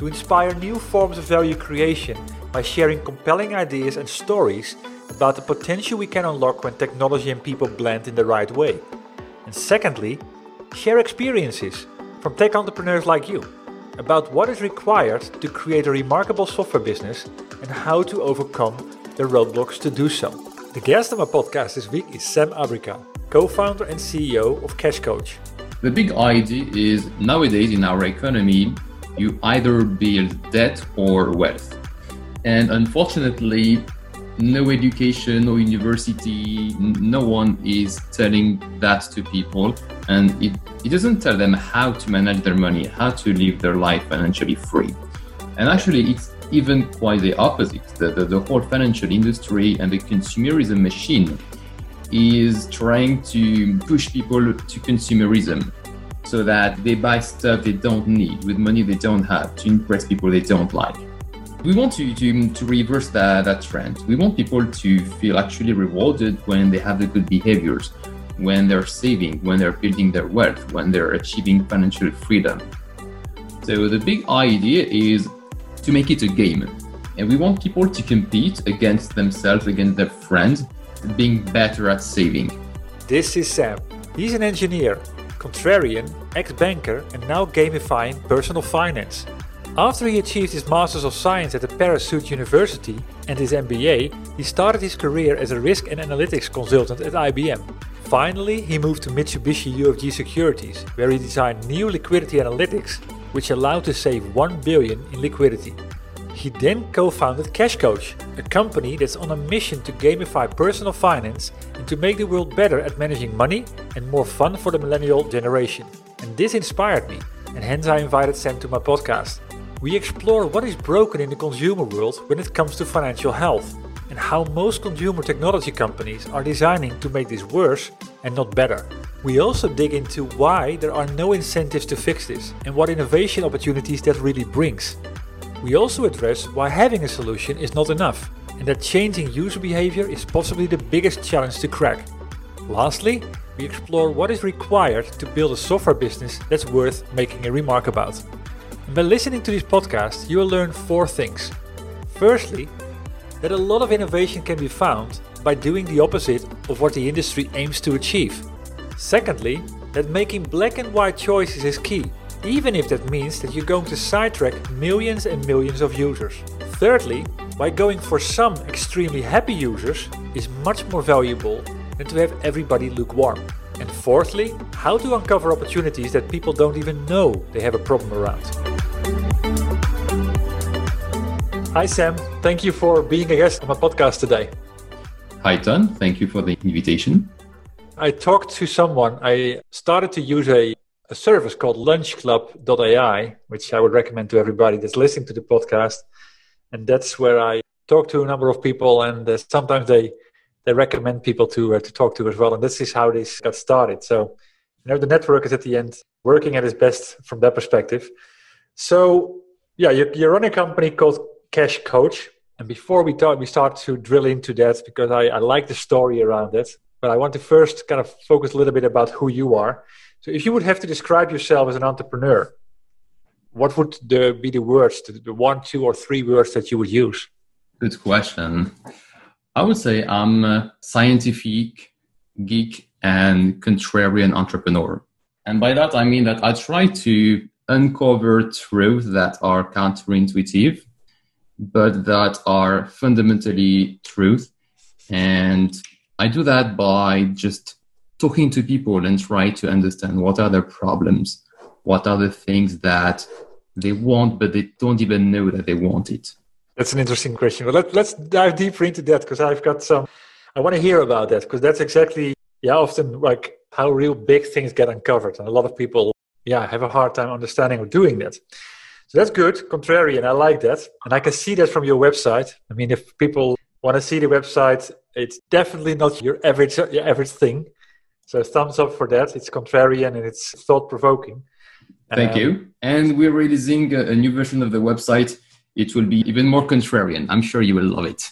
to inspire new forms of value creation by sharing compelling ideas and stories about the potential we can unlock when technology and people blend in the right way. And secondly, share experiences from tech entrepreneurs like you about what is required to create a remarkable software business and how to overcome the roadblocks to do so. The guest on my podcast this week is Sam Abrika, co founder and CEO of Cash Coach. The big idea is nowadays in our economy, you either build debt or wealth. And unfortunately, no education, no university, no one is telling that to people. And it, it doesn't tell them how to manage their money, how to live their life financially free. And actually, it's even quite the opposite. The, the, the whole financial industry and the consumerism machine is trying to push people to consumerism so that they buy stuff they don't need with money they don't have to impress people they don't like. We want to, to, to reverse that, that trend. We want people to feel actually rewarded when they have the good behaviors, when they're saving, when they're building their wealth, when they're achieving financial freedom. So the big idea is to make it a game. And we want people to compete against themselves, against their friends, being better at saving. This is Sam. He's an engineer contrarian, ex banker, and now gamifying personal finance. After he achieved his Masters of Science at the Sud University and his MBA, he started his career as a risk and analytics consultant at IBM. Finally, he moved to Mitsubishi UFJ Securities, where he designed new liquidity analytics, which allowed to save 1 billion in liquidity. He then co founded Cash Coach, a company that's on a mission to gamify personal finance and to make the world better at managing money and more fun for the millennial generation. And this inspired me, and hence I invited Sam to my podcast. We explore what is broken in the consumer world when it comes to financial health, and how most consumer technology companies are designing to make this worse and not better. We also dig into why there are no incentives to fix this and what innovation opportunities that really brings. We also address why having a solution is not enough, and that changing user behavior is possibly the biggest challenge to crack. Lastly, we explore what is required to build a software business that's worth making a remark about. And by listening to this podcast, you will learn four things. Firstly, that a lot of innovation can be found by doing the opposite of what the industry aims to achieve. Secondly, that making black and white choices is key even if that means that you're going to sidetrack millions and millions of users. Thirdly, by going for some extremely happy users is much more valuable than to have everybody lukewarm. And fourthly, how to uncover opportunities that people don't even know they have a problem around. Hi Sam, thank you for being a guest on my podcast today. Hi Ton, thank you for the invitation. I talked to someone, I started to use a a service called lunchclub.ai, which I would recommend to everybody that's listening to the podcast. And that's where I talk to a number of people, and uh, sometimes they they recommend people to uh, to talk to as well. And this is how this got started. So, you know, the network is at the end working at its best from that perspective. So, yeah, you, you run a company called Cash Coach. And before we talk, we start to drill into that because I, I like the story around it. But I want to first kind of focus a little bit about who you are. So, if you would have to describe yourself as an entrepreneur, what would the, be the words, the, the one, two, or three words that you would use? Good question. I would say I'm a scientific geek and contrarian entrepreneur. And by that, I mean that I try to uncover truths that are counterintuitive, but that are fundamentally truth. And I do that by just talking to people and try to understand what are their problems, what are the things that they want, but they don't even know that they want it. That's an interesting question. But let, let's dive deeper into that because I've got some. I want to hear about that because that's exactly yeah often like how real big things get uncovered, and a lot of people yeah have a hard time understanding or doing that. So that's good, contrarian. I like that, and I can see that from your website. I mean, if people want to see the website, it's definitely not your average your average thing. So thumbs up for that. It's contrarian and it's thought provoking. Thank um, you. And we're releasing a, a new version of the website it will be even more contrarian. I'm sure you will love it.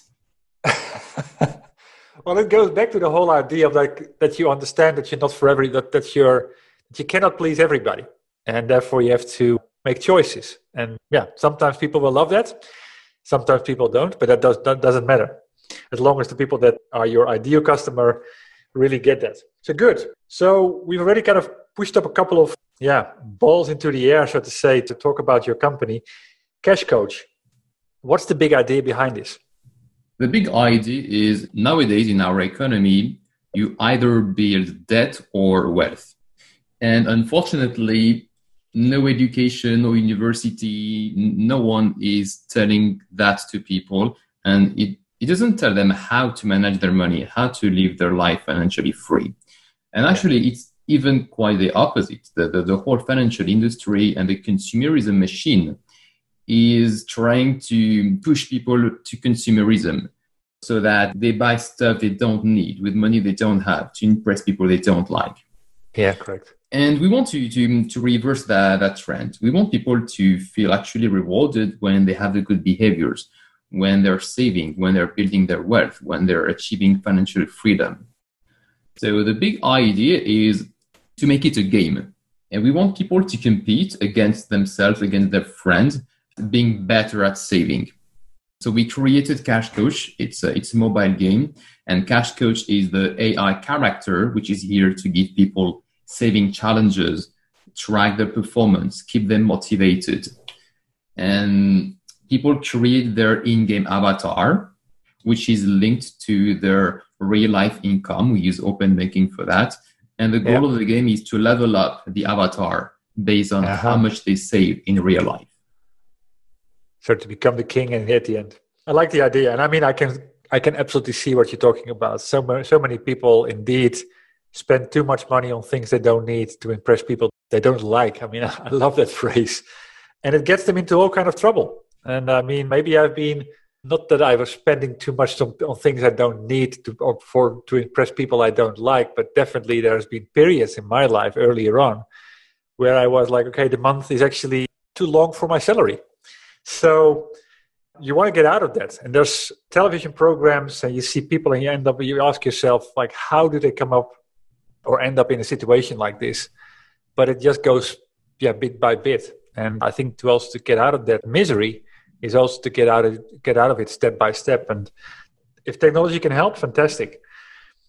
well, it goes back to the whole idea of like that you understand that you're not for every that that you're that you cannot please everybody, and therefore you have to make choices. And yeah, sometimes people will love that, sometimes people don't, but that does that doesn't matter as long as the people that are your ideal customer really get that. So good. So we've already kind of pushed up a couple of yeah balls into the air, so to say, to talk about your company. Cash Coach, what's the big idea behind this? The big idea is nowadays in our economy, you either build debt or wealth. And unfortunately, no education, no university, no one is telling that to people. And it, it doesn't tell them how to manage their money, how to live their life financially free. And actually, it's even quite the opposite. The, the, the whole financial industry and the consumerism machine is trying to push people to consumerism so that they buy stuff they don't need with money they don't have to impress people they don't like. Yeah, correct. And we want to, to, to reverse that, that trend. We want people to feel actually rewarded when they have the good behaviors, when they're saving, when they're building their wealth, when they're achieving financial freedom. So the big idea is to make it a game. And we want people to compete against themselves, against their friends, being better at saving. So we created Cash Coach. It's a, it's a mobile game, and Cash Coach is the AI character which is here to give people saving challenges, track their performance, keep them motivated, and people create their in-game avatar, which is linked to their real life income. We use open banking for that, and the goal of the game is to level up the avatar based on uh-huh. how much they save in real life. So to become the king and at the end. I like the idea and i mean i can i can absolutely see what you're talking about. So, so many people indeed spend too much money on things they don't need to impress people they don't like. I mean i love that phrase. And it gets them into all kind of trouble and i mean maybe i've been not that i was spending too much on, on things i don't need to or for to impress people i don't like but definitely there's been periods in my life earlier on where i was like okay the month is actually too long for my salary so you want to get out of that. And there's television programs, and you see people, and you end up, you ask yourself, like, how do they come up or end up in a situation like this? But it just goes, yeah, bit by bit. And I think to also to get out of that misery is also to get out of get out of it step by step. And if technology can help, fantastic.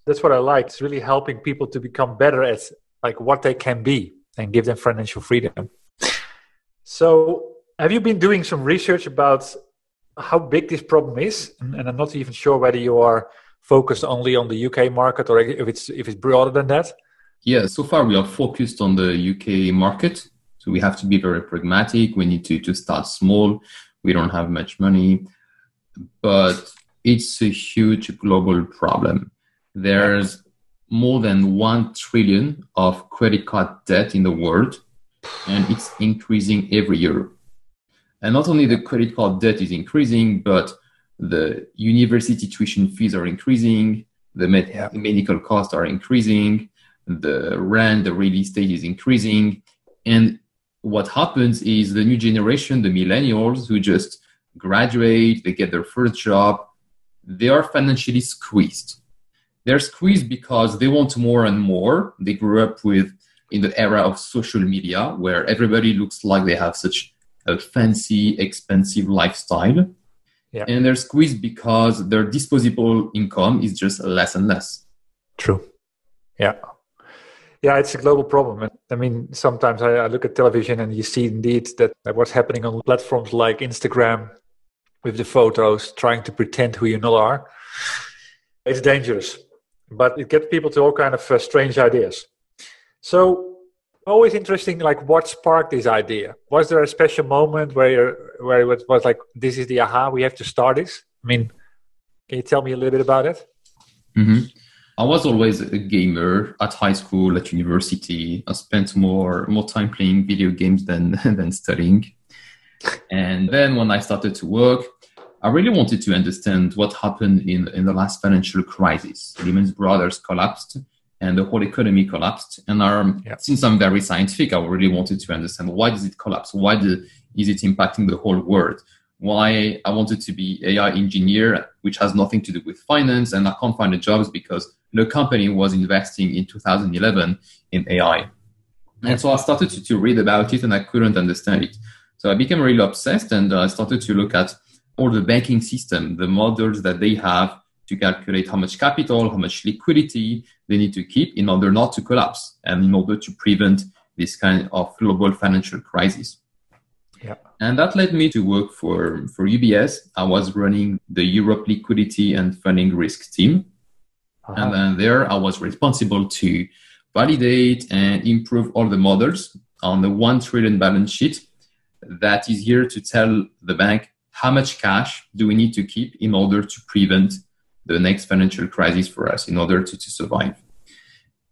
That's what I like. It's really helping people to become better at like what they can be and give them financial freedom. So have you been doing some research about how big this problem is? And, I'm not even sure whether you are focused only on the UK market or if it's if it's broader than that. Yeah, so far we are focused on the UK market. So we have to be very pragmatic. We need to, to start small. We don't have much money, but it's a huge global problem. There's more than 1 trillion of credit card debt in the world, and it's increasing every year. And not only the credit card debt is increasing, but the university tuition fees are increasing, the med- yeah. medical costs are increasing, the rent, the real estate is increasing. And what happens is the new generation, the millennials who just graduate, they get their first job, they are financially squeezed. They're squeezed because they want more and more. They grew up with in the era of social media where everybody looks like they have such a fancy, expensive lifestyle. Yeah. And they're squeezed because their disposable income is just less and less. True. Yeah. Yeah, it's a global problem. I mean, sometimes I, I look at television and you see indeed that, that what's happening on platforms like Instagram with the photos, trying to pretend who you not are. It's dangerous, but it gets people to all kind of uh, strange ideas. So, always interesting. Like, what sparked this idea? Was there a special moment where where it was like, "This is the aha. We have to start this." I mean, can you tell me a little bit about it? Mm-hmm. I was always a gamer at high school, at university. I spent more more time playing video games than than studying. And then when I started to work, I really wanted to understand what happened in in the last financial crisis. Lehman Brothers collapsed, and the whole economy collapsed. And um, yeah. since I'm very scientific, I really wanted to understand why does it collapse? Why do, is it impacting the whole world? Why I wanted to be AI engineer, which has nothing to do with finance, and I can't find the jobs because the company was investing in 2011 in AI. And so I started to, to read about it and I couldn't understand it. So I became really obsessed and I started to look at all the banking system, the models that they have to calculate how much capital, how much liquidity they need to keep in order not to collapse and in order to prevent this kind of global financial crisis. Yeah. And that led me to work for, for UBS. I was running the Europe liquidity and funding risk team. Uh-huh. And then there I was responsible to validate and improve all the models on the one trillion balance sheet that is here to tell the bank how much cash do we need to keep in order to prevent the next financial crisis for us in order to, to survive.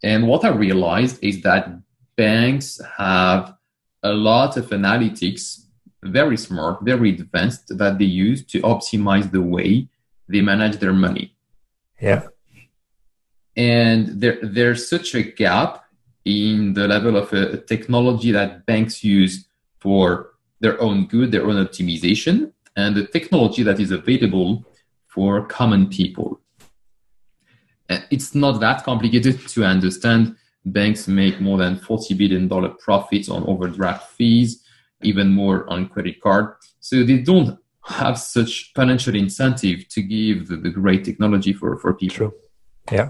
And what I realized is that banks have a lot of analytics, very smart, very advanced, that they use to optimize the way they manage their money. Yeah and there there's such a gap in the level of a, technology that banks use for their own good, their own optimization, and the technology that is available for common people. It's not that complicated to understand. Banks make more than $40 billion profits on overdraft fees, even more on credit card. So they don't have such financial incentive to give the, the great technology for, for people. True. Yeah.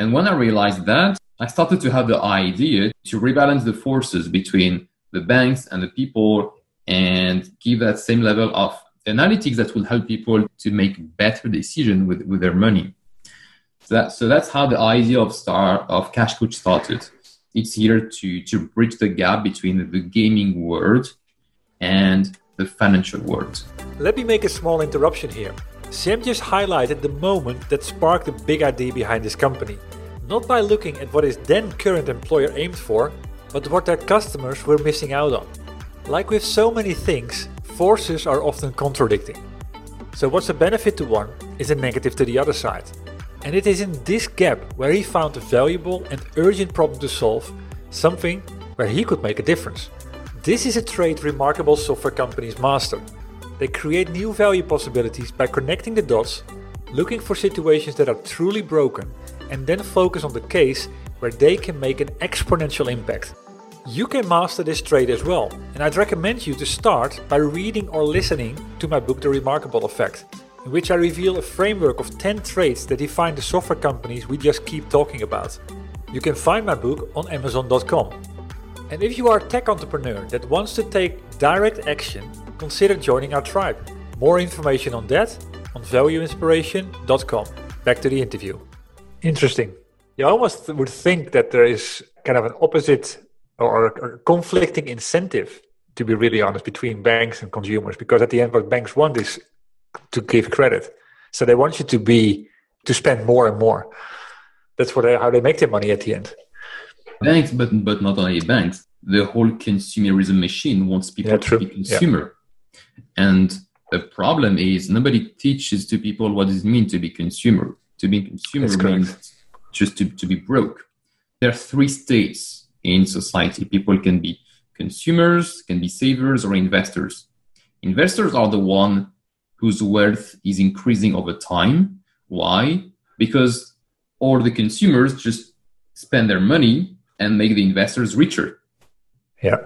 And when I realized that, I started to have the idea to rebalance the forces between the banks and the people and give that same level of analytics that will help people to make better decisions with, with their money. So, that, so that's how the idea of Star of Cash Coach started. It's here to, to bridge the gap between the gaming world and the financial world. Let me make a small interruption here. Sam just highlighted the moment that sparked the big idea behind this company. Not by looking at what his then current employer aimed for, but what their customers were missing out on. Like with so many things, forces are often contradicting. So, what's a benefit to one is a negative to the other side. And it is in this gap where he found a valuable and urgent problem to solve, something where he could make a difference. This is a trait remarkable software companies master they create new value possibilities by connecting the dots, looking for situations that are truly broken, and then focus on the case where they can make an exponential impact. You can master this trait as well, and I'd recommend you to start by reading or listening to my book The Remarkable Effect, in which I reveal a framework of 10 traits that define the software companies we just keep talking about. You can find my book on Amazon.com. And if you are a tech entrepreneur that wants to take direct action consider joining our tribe. More information on that on valueinspiration.com. Back to the interview. Interesting. You almost would think that there is kind of an opposite or a conflicting incentive, to be really honest, between banks and consumers, because at the end, what banks want is to give credit. So they want you to be to spend more and more. That's what they, how they make their money at the end. Banks, but but not only banks. The whole consumerism machine wants people yeah, to be consumer. Yeah. And the problem is nobody teaches to people what does it mean to be consumer. To be consumer means just to, to be broke. There are three states in society. People can be consumers, can be savers, or investors. Investors are the one whose wealth is increasing over time. Why? Because all the consumers just spend their money and make the investors richer. Yeah.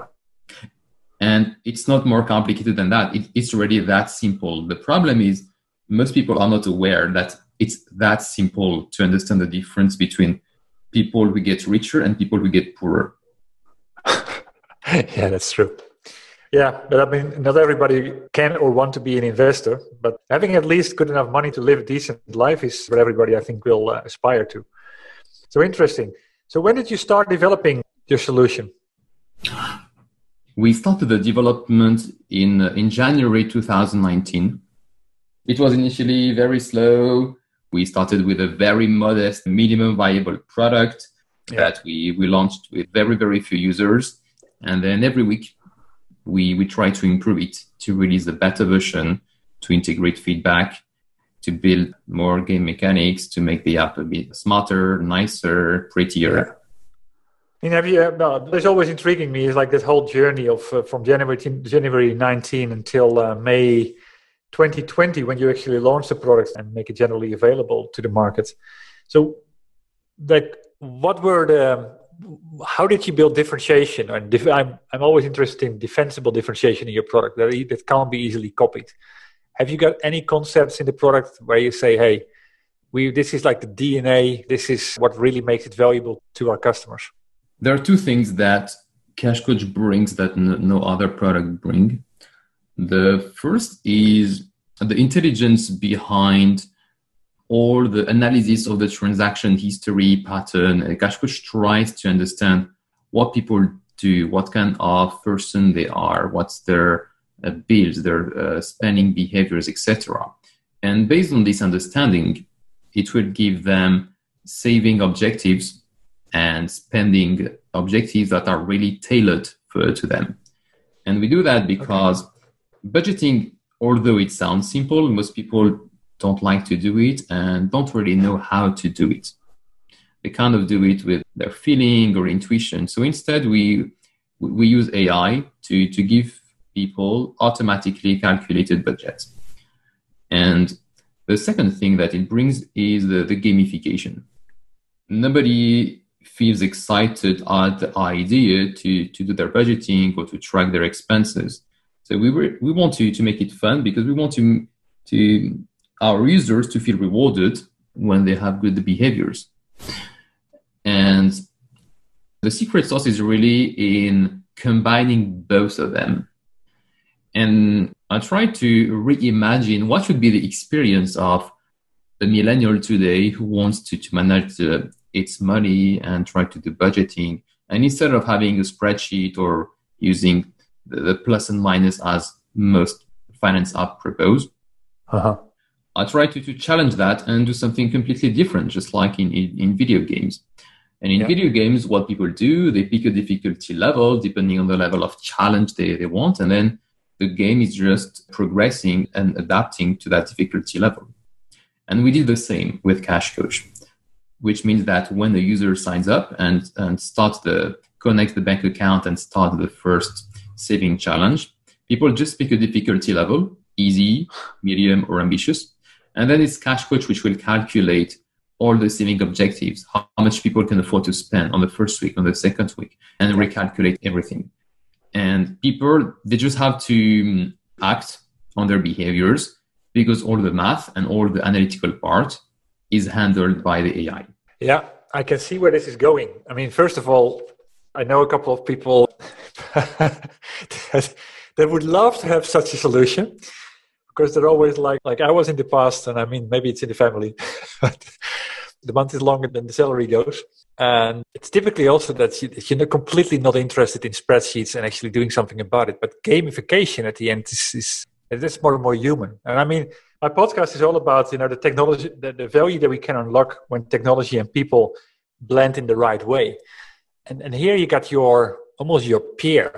And it's not more complicated than that. It, it's already that simple. The problem is most people are not aware that it's that simple to understand the difference between people who get richer and people who get poorer. yeah, that's true. Yeah, but I mean, not everybody can or want to be an investor, but having at least good enough money to live a decent life is what everybody, I think, will uh, aspire to. So interesting. So when did you start developing your solution? We started the development in uh, in January 2019. It was initially very slow. We started with a very modest minimum viable product yeah. that we, we launched with very, very few users. And then every week we, we try to improve it to release a better version, to integrate feedback, to build more game mechanics, to make the app a bit smarter, nicer, prettier. Yeah. And have you, uh, there's always intriguing me is like this whole journey of uh, from January January 19 until uh, May 2020 when you actually launch the product and make it generally available to the market. So, like, what were the how did you build differentiation? And dif- I'm I'm always interested in defensible differentiation in your product that that can't be easily copied. Have you got any concepts in the product where you say, "Hey, we this is like the DNA. This is what really makes it valuable to our customers." There are two things that Cash Coach brings that no, other product bring. The first is the intelligence behind all the analysis of the transaction history pattern. Cash Coach tries to understand what people do, what kind of person they are, what's their uh, bills, their uh, spending behaviors, etc. And based on this understanding, it will give them saving objectives and spending objectives that are really tailored for, to them. And we do that because budgeting, although it sounds simple, most people don't like to do it and don't really know how to do it. They kind of do it with their feeling or intuition. So instead, we we use AI to to give people automatically calculated budgets. And the second thing that it brings is the, the gamification. Nobody feels excited at the idea to, to do their budgeting or to track their expenses. So we were, we want to, to make it fun because we want to, to our users to feel rewarded when they have good behaviors. And the secret sauce is really in combining both of them. And I try to reimagine what would be the experience of the millennial today who wants to, to manage the, its money and try to do budgeting. And instead of having a spreadsheet or using the, the plus and minus as most finance app propose, uh-huh. I try to, to challenge that and do something completely different, just like in, in, in video games. And in yeah. video games, what people do, they pick a difficulty level depending on the level of challenge they, they want. And then the game is just progressing and adapting to that difficulty level. And we did the same with Cash Coach which means that when the user signs up and, and starts the connect the bank account and start the first saving challenge, people just pick a difficulty level, easy, medium, or ambitious. And then it's Cash Coach, which will calculate all the saving objectives, how much people can afford to spend on the first week, on the second week, and recalculate everything. And people, they just have to mm, act on their behaviors because all the math and all the analytical part is handled by the AI. Yeah, I can see where this is going. I mean, first of all, I know a couple of people that, that would love to have such a solution because they're always like, like I was in the past, and I mean, maybe it's in the family, but the month is longer than the salary goes. And it's typically also that you're completely not interested in spreadsheets and actually doing something about it. But gamification at the end is, is it's more and more human. And I mean, my podcast is all about you know the technology the, the value that we can unlock when technology and people blend in the right way. And and here you got your almost your peer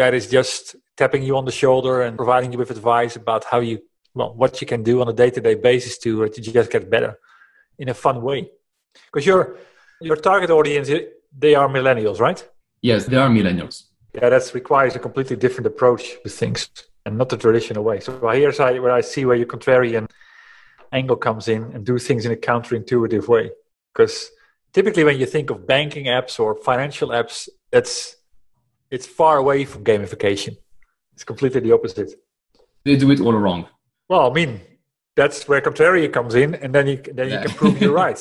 that is just tapping you on the shoulder and providing you with advice about how you well what you can do on a day-to-day basis to uh, to just get better in a fun way. Because your your target audience they are millennials right? Yes they are millennials. Yeah that requires a completely different approach with things and not the traditional way. So here's where I see where your contrarian angle comes in and do things in a counterintuitive way. Because typically when you think of banking apps or financial apps, that's it's far away from gamification. It's completely the opposite. They do it all wrong. Well, I mean, that's where contrarian comes in, and then you then you can prove you're right.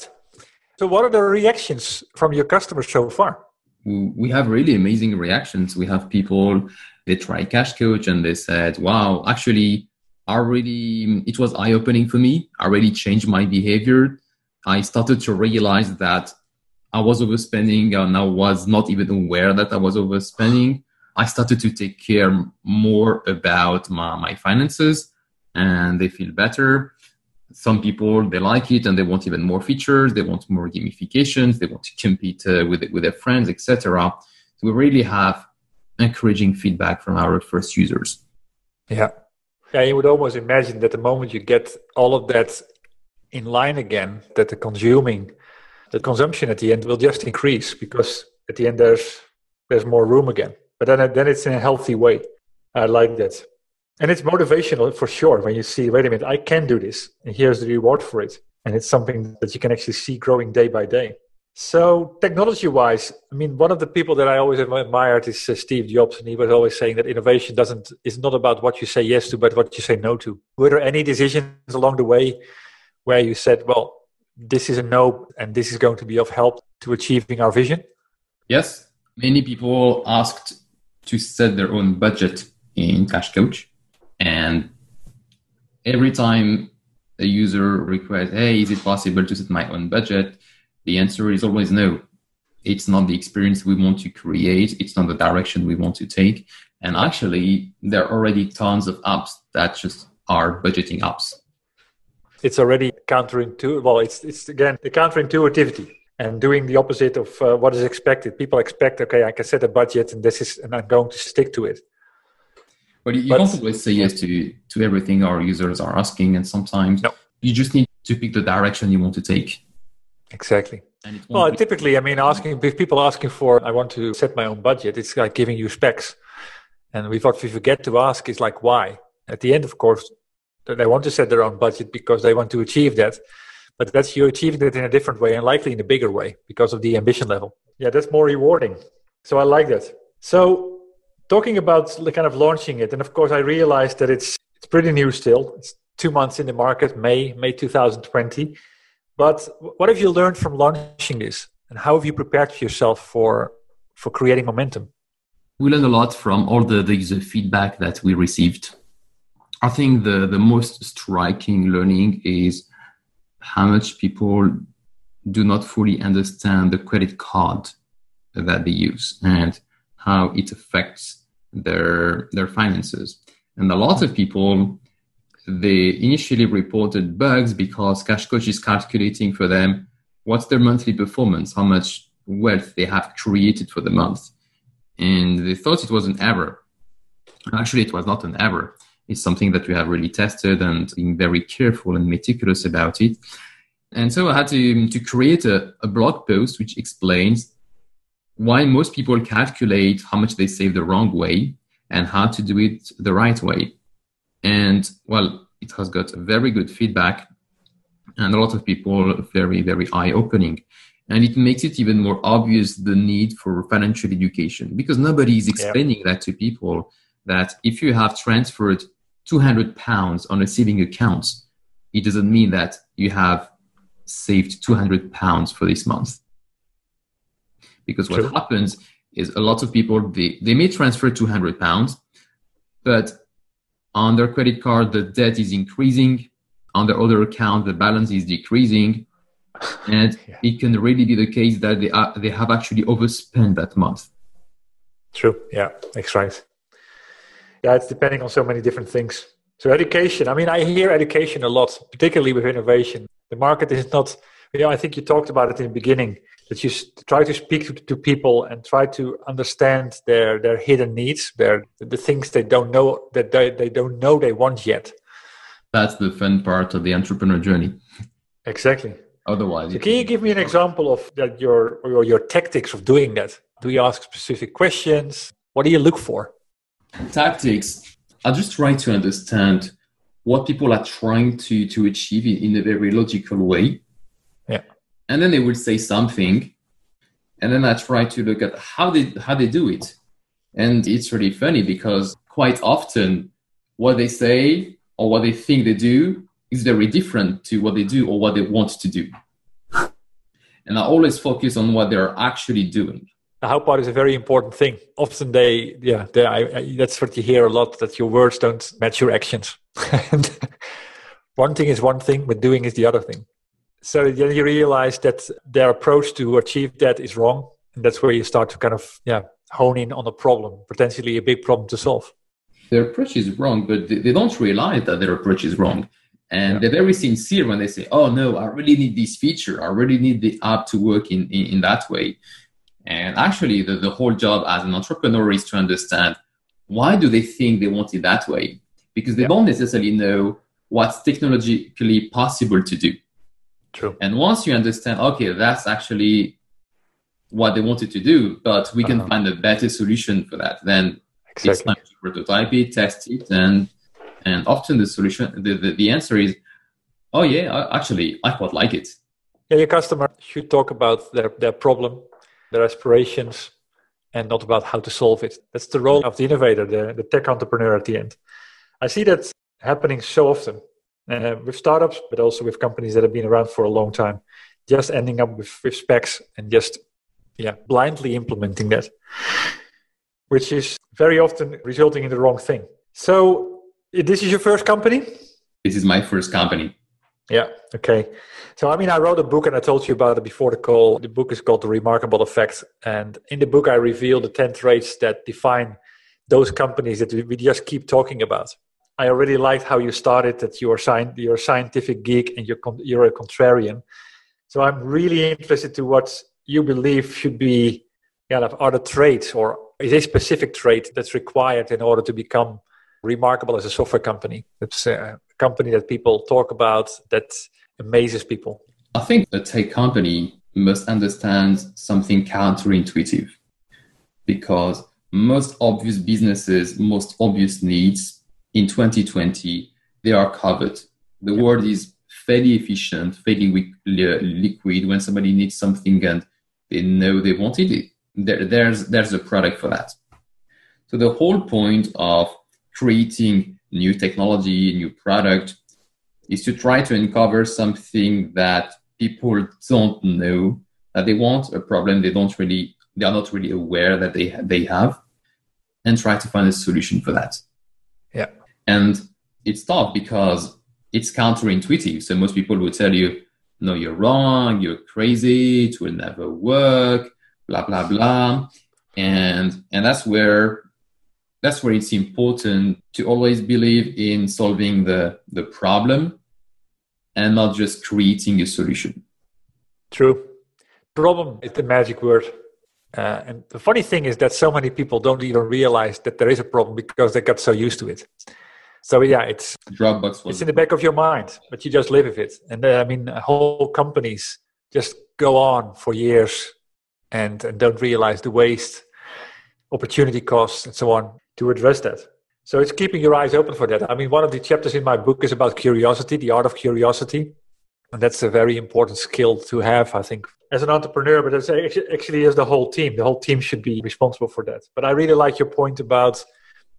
So, what are the reactions from your customers so far? We have really amazing reactions. We have people they try Cash Coach and they said, "Wow, actually, I really it was eye opening for me. I really changed my behavior. I started to realize that I was overspending and I was not even aware that I was overspending. I started to take care more about my, my finances and they feel better some people they like it and they want even more features they want more gamifications they want to compete uh, with with their friends etc so we really have encouraging feedback from our first users. Yeah. Yeah you would almost imagine that the moment you get all of that in line again that the consuming the consumption at the end will just increase because at the end there's there's more room again. But then then it's in a healthy way. I like that and it's motivational for sure when you see, wait a minute, I can do this, and here's the reward for it. And it's something that you can actually see growing day by day. So, technology wise, I mean, one of the people that I always admired is uh, Steve Jobs, and he was always saying that innovation doesn't is not about what you say yes to, but what you say no to. Were there any decisions along the way where you said, well, this is a no, and this is going to be of help to achieving our vision? Yes. Many people asked to set their own budget in Cash Coach. And every time a user requests, hey, is it possible to set my own budget? The answer is always no. It's not the experience we want to create. It's not the direction we want to take. And actually, there are already tons of apps that just are budgeting apps. It's already counterintuitive. Well, it's, it's again the counterintuitivity and doing the opposite of uh, what is expected. People expect, okay, I can set a budget and this is, and I'm going to stick to it. But you, you can't always say yes to to everything our users are asking, and sometimes no. you just need to pick the direction you want to take. Exactly. Well, typically, I mean, asking people asking for, I want to set my own budget. It's like giving you specs, and we thought we forget to ask is like why. At the end, of course, they want to set their own budget because they want to achieve that, but that's you achieving it in a different way and likely in a bigger way because of the ambition level. Yeah, that's more rewarding. So I like that. So talking about the kind of launching it, and of course, I realized that it's it's pretty new still. It's two months in the market, May May 2020. But what have you learned from launching this, and how have you prepared yourself for for creating momentum? We learned a lot from all the, the user feedback that we received. I think the, the most striking learning is how much people do not fully understand the credit card that they use and how it affects their their finances. And a lot of people they initially reported bugs because Cash Coach is calculating for them what's their monthly performance, how much wealth they have created for the month. And they thought it was an error. Actually, it was not an error. It's something that we have really tested and being very careful and meticulous about it. And so I had to, to create a, a blog post which explains why most people calculate how much they save the wrong way and how to do it the right way. And well, it has got very good feedback and a lot of people very, very eye opening. And it makes it even more obvious the need for financial education because nobody is explaining yeah. that to people that if you have transferred 200 pounds on a saving account, it doesn't mean that you have saved 200 pounds for this month because what True. happens is a lot of people they, they may transfer 200 pounds but on their credit card the debt is increasing. On their other account the balance is decreasing. And yeah. it can really be the case that they, are, they have actually overspent that month. True. Yeah that's right yeah it's depending on so many different things. So education i mean i hear education a lot particularly with innovation. The market is not know i think you talked about it in the beginning that you try to speak to, to, people and try to understand their their hidden needs their the things they don't know that they, they don't know they want yet. That's the fun part of the entrepreneur journey. Exactly. Otherwise so can you give me an example of that your or your tactics of doing that? Do you ask specific questions? What do you look for? Tactics. I just try to understand what people are trying to to achieve in, in a very logical way and then they will say something and then i try to look at how they how they do it and it's really funny because quite often what they say or what they think they do is very different to what they do or what they want to do and i always focus on what they're actually doing. The how part is a very important thing. Often they, yeah, they, I, I, that's what you hear a lot that your words don't match your actions. one thing is one thing, but doing is the other thing. So then you realize that their approach to achieve that is wrong. And that's where you start to kind of, yeah, hone in on a problem, potentially a big problem to solve. Their approach is wrong, but they don't realize that their approach is wrong. And yeah. they're very sincere when they say, oh no, I really need this feature. I really need the app to work in, in, in that way. And actually, the, the whole job as an entrepreneur is to understand why do they think they want it that way? Because they yeah. don't necessarily know what's technologically possible to do. True. And once you understand, okay, that's actually what they wanted to do, but we can uh-huh. find a better solution for that, then exactly. it's time to prototype it, test it, and and often the solution, the, the, the answer is, oh yeah, actually, I quite like it. Yeah, your customer should talk about their, their problem, their aspirations, and not about how to solve it. That's the role of the innovator, the, the tech entrepreneur at the end. I see that happening so often uh, with startups, but also with companies that have been around for a long time, just ending up with, with specs and just yeah blindly implementing that, which is very often resulting in the wrong thing. So this is your first company? This is my first company. Yeah. Okay. So, I mean, I wrote a book and I told you about it before the call. The book is called The Remarkable Effect. And in the book, I reveal the 10 traits that define those companies that we just keep talking about. I already liked how you started that you're, sci- you're a scientific geek and you're, con- you're a contrarian. So, I'm really interested to what you believe should be kind of the traits or is a specific trait that's required in order to become remarkable as a software company. It's a company that people talk about that amazes people. I think a tech company must understand something counterintuitive because most obvious businesses, most obvious needs in 2020, they are covered. The yeah. world is fairly efficient, fairly liquid. When somebody needs something and they know they wanted it, there, there's, there's a product for that. So the whole point of creating new technology, new product, is to try to uncover something that people don't know that they want, a problem they don't really, they are not really aware that they they have, and try to find a solution for that. Yeah, and it's tough because it's counterintuitive. So most people will tell you, "No, you're wrong. You're crazy. It will never work." Blah blah blah, and and that's where that's where it's important to always believe in solving the, the problem and not just creating a solution. True. Problem is the magic word. Uh, and the funny thing is that so many people don't even realize that there is a problem because they got so used to it. So yeah, it's Dropbox. it's in the back of your mind, but you just live with it. And uh, I mean, whole companies just go on for years and, and don't realize the waste, opportunity costs, and so on to address that. So it's keeping your eyes open for that. I mean, one of the chapters in my book is about curiosity, the art of curiosity. And that's a very important skill to have, I think, as an entrepreneur, but it's actually as the whole team. The whole team should be responsible for that. But I really like your point about,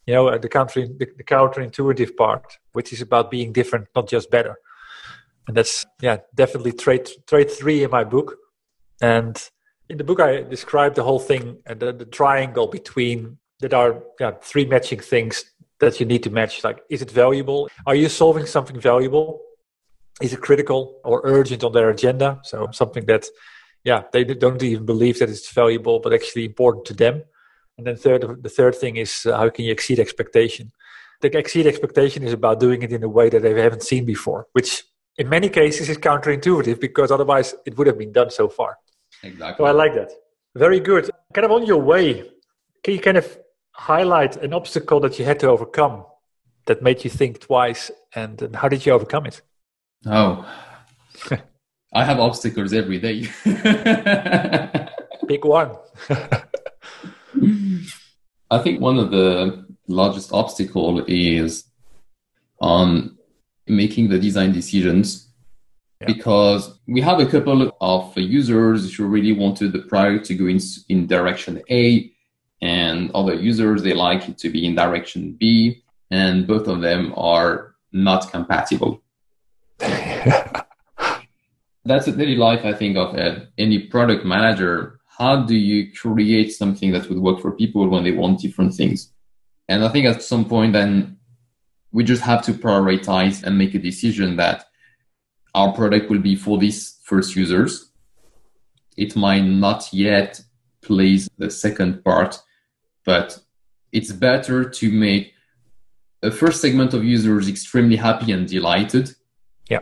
you know, the counter, the, the counterintuitive part, which is about being different, not just better. And that's, yeah, definitely trait, trait three in my book. And in the book, I describe the whole thing, and the, the triangle between that are yeah, three matching things that you need to match. Like, is it valuable? Are you solving something valuable? Is it critical or urgent on their agenda? So something that, yeah, they don't even believe that it's valuable, but actually important to them. And then third, the third thing is uh, how can you exceed expectation? The exceed expectation is about doing it in a way that they haven't seen before, which in many cases is counterintuitive because otherwise it would have been done so far. Exactly. So I like that. Very good. Kind of on your way, can you kind of highlight an obstacle that you had to overcome that made you think twice and, and how did you overcome it oh i have obstacles every day pick one i think one of the largest obstacle is on making the design decisions yeah. because we have a couple of users who really wanted the product to go in, in direction a and other users they like it to be in direction B, and both of them are not compatible. That's a daily life, I think, of uh, any product manager. How do you create something that would work for people when they want different things? And I think at some point, then we just have to prioritize and make a decision that our product will be for these first users. It might not yet place the second part, but it's better to make a first segment of users extremely happy and delighted yeah.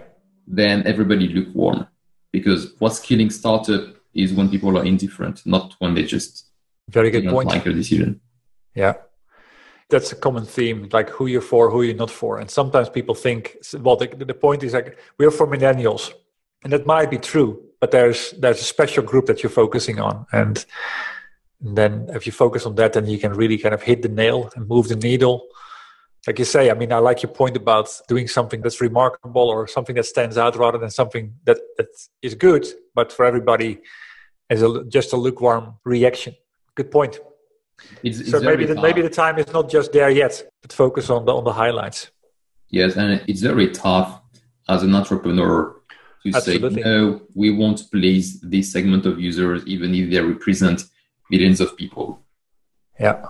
than everybody lukewarm. Because what's killing startup is when people are indifferent, not when they just very good point. like a decision. Yeah. That's a common theme like who you're for who you're not for. And sometimes people think well the, the point is like we're for millennials. And that might be true but there's there's a special group that you're focusing on. And then if you focus on that then you can really kind of hit the nail and move the needle. Like you say i mean i like your point about doing something that's remarkable or something that stands out rather than something that, that is good. But for everybody as a, just a lukewarm reaction good point it's, it's so maybe the, maybe the time is not just there yet, but focus on the on the highlights. Yes, and it's very tough as an entrepreneur to Absolutely. say no. We won't please this segment of users, even if they represent millions of people. Yeah,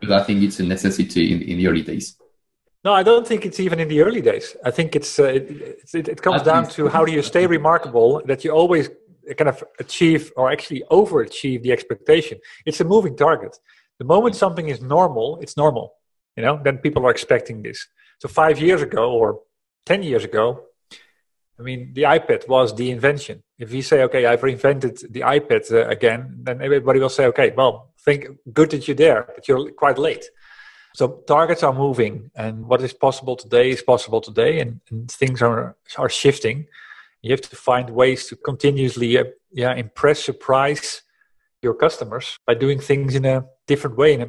but I think it's a necessity in, in the early days. No, I don't think it's even in the early days. I think it's uh, it, it, it, comes down to how do you stay remarkable that you always kind of achieve or actually overachieve the expectation. It's a moving target. The moment something is normal, it's normal. You know, then people are expecting this. So five years ago or ten years ago, I mean, the iPad was the invention. If we say, okay, I've invented the iPad uh, again, then everybody will say, okay, well, think good that you're there, but you're quite late. So targets are moving, and what is possible today is possible today, and, and things are are shifting you have to find ways to continuously uh, yeah impress surprise your customers by doing things in a different way a,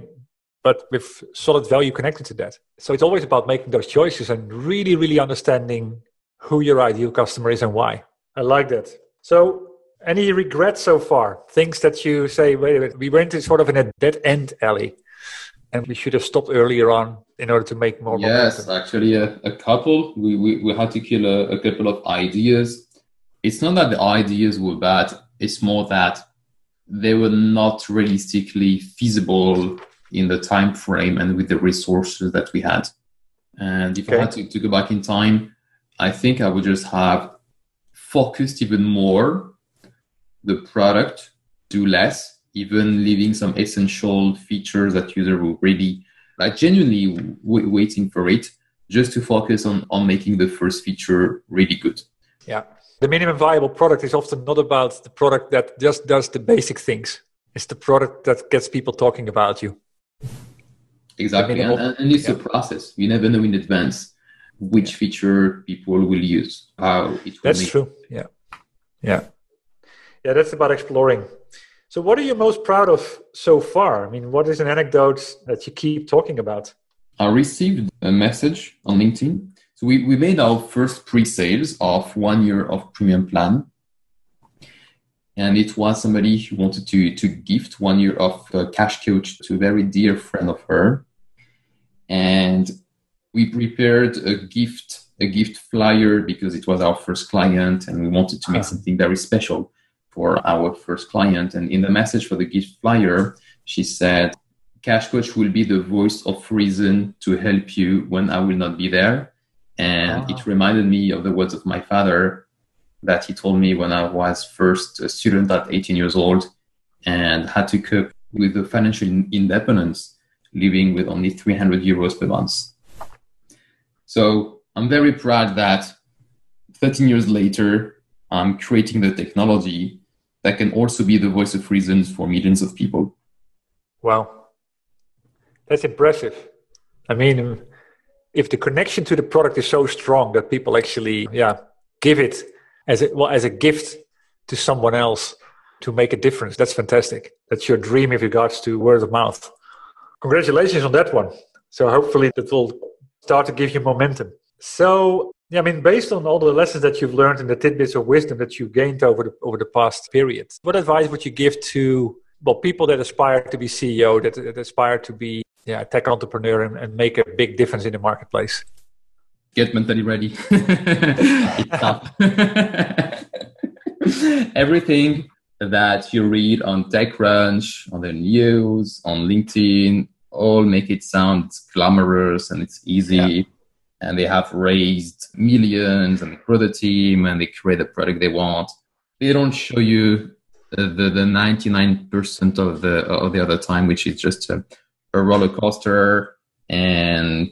but with solid value connected to that. So it's always about making those choices and really really understanding who your ideal customer is and why. I like that. So any regrets so far? Things that you say wait a minute we went into sort of in a dead end alley and we should have stopped earlier on in order to make more yes momentum. actually a, a couple we, we, we had to kill a, a couple of ideas it's not that the ideas were bad it's more that they were not realistically feasible in the time frame and with the resources that we had. And if okay. i had to, to go back in time i think i would just have focused even more the product do less even leaving some essential features that user will really like genuinely w- waiting for it just to focus on on making the first feature really good. Yeah the minimum viable product is often not about the product that just does the basic things it's the product that gets people talking about you exactly and, and, it's yeah. a process you never know in advance which feature people will use how it will that's true yeah yeah yeah that's about exploring so, what are you most proud of so far? I mean, what is an anecdote that you keep talking about? I received a message on LinkedIn. So, we, we made our first pre sales of one year of premium plan. And it was somebody who wanted to, to gift one year of uh, cash coach to a very dear friend of her. And we prepared a gift a gift flyer because it was our first client and we wanted to make uh-huh. something very special for our first client. And in the message for the gift flyer, she said, Cash Coach will be the voice of reason to help you when I will not be there. And it ah. reminded me of the words of my father that he told me when I was first a student at 18 years old and had to cope with the financial independence, living with only 300 euros per month. So I'm very proud that 13 years later, I'm creating the technology that can also be the voice of reasons for millions of people. Wow. That's impressive. I mean, if the connection to the product is so strong that people actually, yeah, give it as a, well, as a gift to someone else to make a difference, that's fantastic. That's your dream in regards to word of mouth. Congratulations on that one. So hopefully that will start to give you momentum. So yeah, I mean, based on all the lessons that you've learned and the tidbits of wisdom that you gained over the over the past period, what advice would you give to well people that aspire to be CEO, that, that aspire to be yeah, tech entrepreneur and, and make a big difference in the marketplace? Get mentally ready. it's tough. Everything that you read on TechCrunch, on the news, on LinkedIn, all make it sound glamorous and it's easy. Yeah. And they have raised millions and they grow the team and they create the product they want. They don't show you the, the, the 99% of the, of the other time, which is just a, a roller coaster and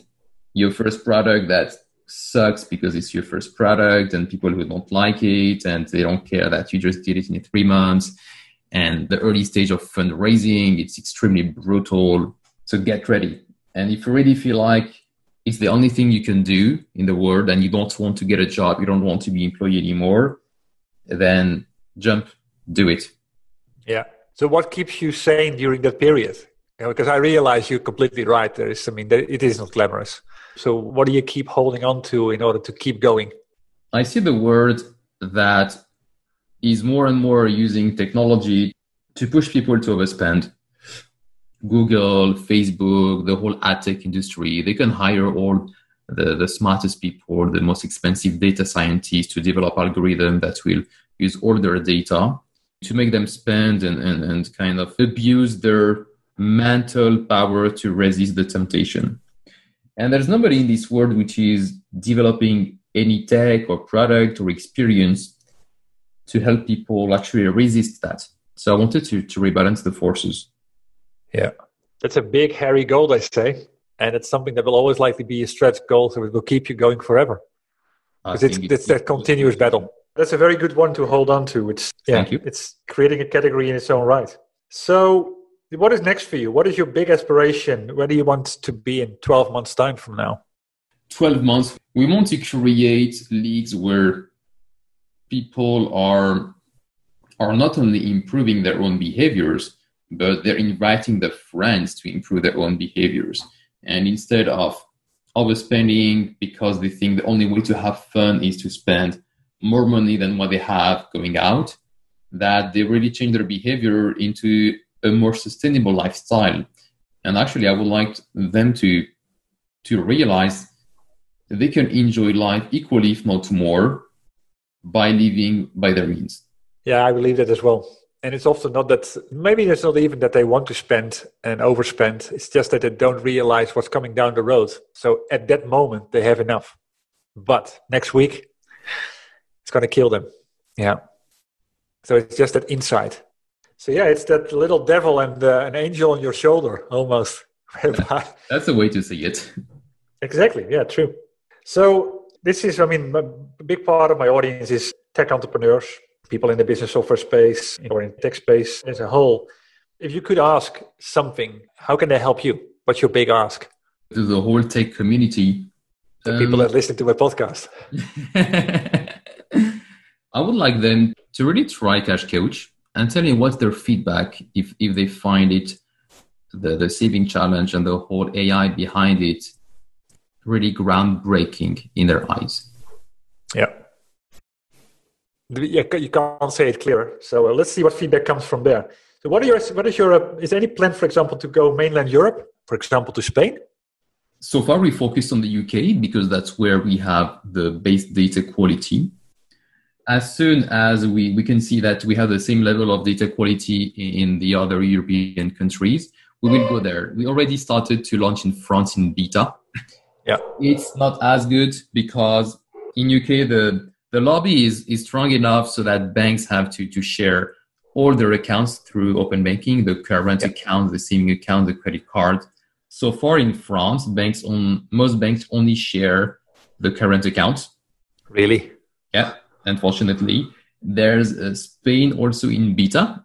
your first product that sucks because it's your first product and people who don't like it and they don't care that you just did it in three months. And the early stage of fundraising it's extremely brutal. So get ready. And if you really feel like it's the only thing you can do in the world and you don't want to get a job you don't want to be employed anymore then jump do it. Yeah. So what keeps you sane during that period because i realize you're completely right there is i mean it is not glamorous so, what do you keep holding on to in order to keep going? I see the word that is more and more using technology to push people to overspend. Google, Facebook, the whole ad tech industry, they can hire all the, the smartest people, the most expensive data scientists to develop algorithms that will use all their data to make them spend and, and, and kind of abuse their mental power to resist the temptation. And there's nobody in this world which is developing any tech or product or experience to help people actually resist that. So I wanted to, to rebalance the forces. Yeah. That's a big, hairy goal, I say. And it's something that will always likely be a stretch goal, so it will keep you going forever. Because it's, it's, it's that continuous battle. That's a very good one to hold on to. It's yeah, it's creating a category in its own right. So what is next for you? What is your big aspiration? Where do you want to be in 12 months' time from now? 12 months. We want to create leagues where people are are not only improving their own behaviors, but they're inviting their friends to improve their own behaviors. And instead of overspending because they think the only way to have fun is to spend more money than what they have going out, that they really change their behavior into a more sustainable lifestyle. And actually, I would like them to to realize they can enjoy life equally, if not more, by living by their means. Yeah, I believe that as well. And it's often not that maybe it's not even that they want to spend and overspend. It's just that they don't realize what's coming down the road. So at that moment, they have enough. But next week, it's going to kill them. Yeah. So it's just that insight. So yeah, it's that little devil and uh, an angel on your shoulder almost. That's a way to see it. Exactly. Yeah, true. So this is, I mean, a big part of my audience is tech entrepreneurs, people in the business software space or in tech space as a whole. If you could ask something, how can they help you? What's your big ask? To the whole tech community. The um, people that listen to my podcast. I would like them to really try Cash Coach and tell me what's their feedback if, if they find it the, the saving challenge and the whole AI behind it really groundbreaking in their eyes. Yeah. You can't say it clearer. So uh, let's see what feedback comes from there. So, what are your, what is your, uh, is there any plan, for example, to go mainland Europe, for example, to Spain? So far, we focused on the UK because that's where we have the base data quality as soon as we, we can see that we have the same level of data quality in the other European countries, we will go there. We already started to launch in France in beta. Yeah. It's not as good because in UK the the lobby is, is strong enough so that banks have to, to share all their accounts through open banking, the current yeah. account, the saving account, the credit card. So far in France, banks on most banks only share the current account. Really? Yeah unfortunately. There's uh, Spain also in beta.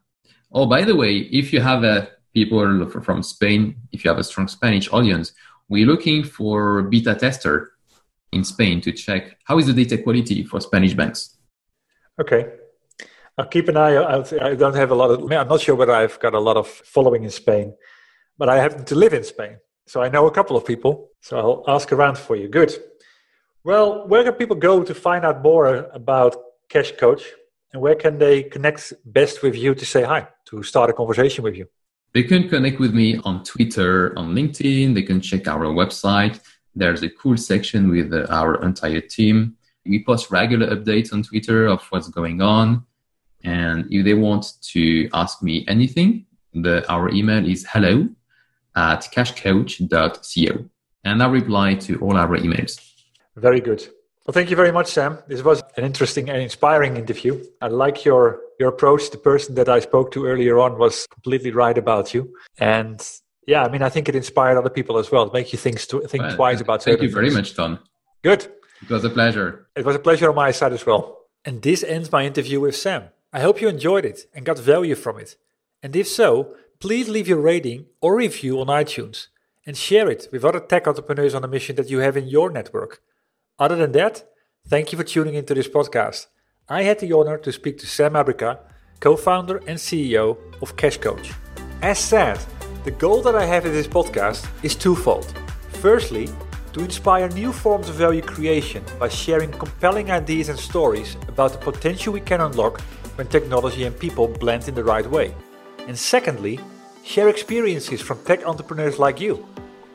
Oh, by the way, if you have uh, people from Spain, if you have a strong Spanish audience, we're looking for beta tester in Spain to check how is the data quality for Spanish banks. Okay. I'll keep an eye out. I don't have a lot of, I'm not sure whether I've got a lot of following in Spain, but I happen to live in Spain. So I know a couple of people. So I'll ask around for you. Good. Well, where can people go to find out more about Cash Coach? And where can they connect best with you to say hi, to start a conversation with you? They can connect with me on Twitter, on LinkedIn. They can check our website. There's a cool section with uh, our entire team. We post regular updates on Twitter of what's going on. And if they want to ask me anything, the, our email is hello at cashcoach.co. And I reply to all our emails. Very good. Well, thank you very much, Sam. This was an interesting and inspiring interview. I like your your approach. The person that I spoke to earlier on was completely right about you, and yeah, I mean, I think it inspired other people as well. Make you think think well, twice about. Thank you very much, Ton. Good. It was a pleasure. It was a pleasure on my side as well. And this ends my interview with Sam. I hope you enjoyed it and got value from it. And if so, please leave your rating or review on iTunes and share it with other tech entrepreneurs on a mission that you have in your network. Other than that, thank you for tuning into this podcast. I had the honor to speak to Sam Abrica, co founder and CEO of Cash Coach. As said, the goal that I have in this podcast is twofold. Firstly, to inspire new forms of value creation by sharing compelling ideas and stories about the potential we can unlock when technology and people blend in the right way. And secondly, share experiences from tech entrepreneurs like you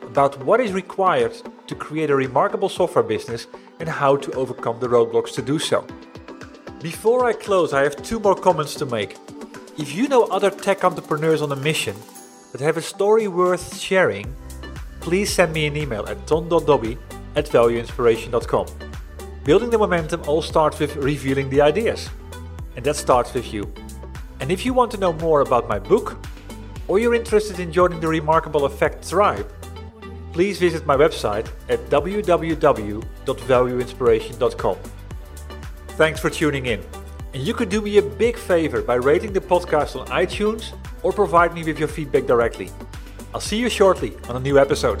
about what is required to create a remarkable software business and how to overcome the roadblocks to do so. Before I close, I have two more comments to make. If you know other tech entrepreneurs on a mission that have a story worth sharing, please send me an email at ton.dobbe at valueinspiration.com. Building the momentum all starts with revealing the ideas. And that starts with you. And if you want to know more about my book, or you're interested in joining the Remarkable Effect tribe, please visit my website at www.valueinspiration.com. Thanks for tuning in. And you could do me a big favor by rating the podcast on iTunes or provide me with your feedback directly. I'll see you shortly on a new episode.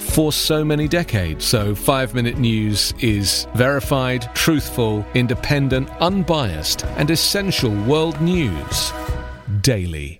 for so many decades. So, five minute news is verified, truthful, independent, unbiased, and essential world news daily.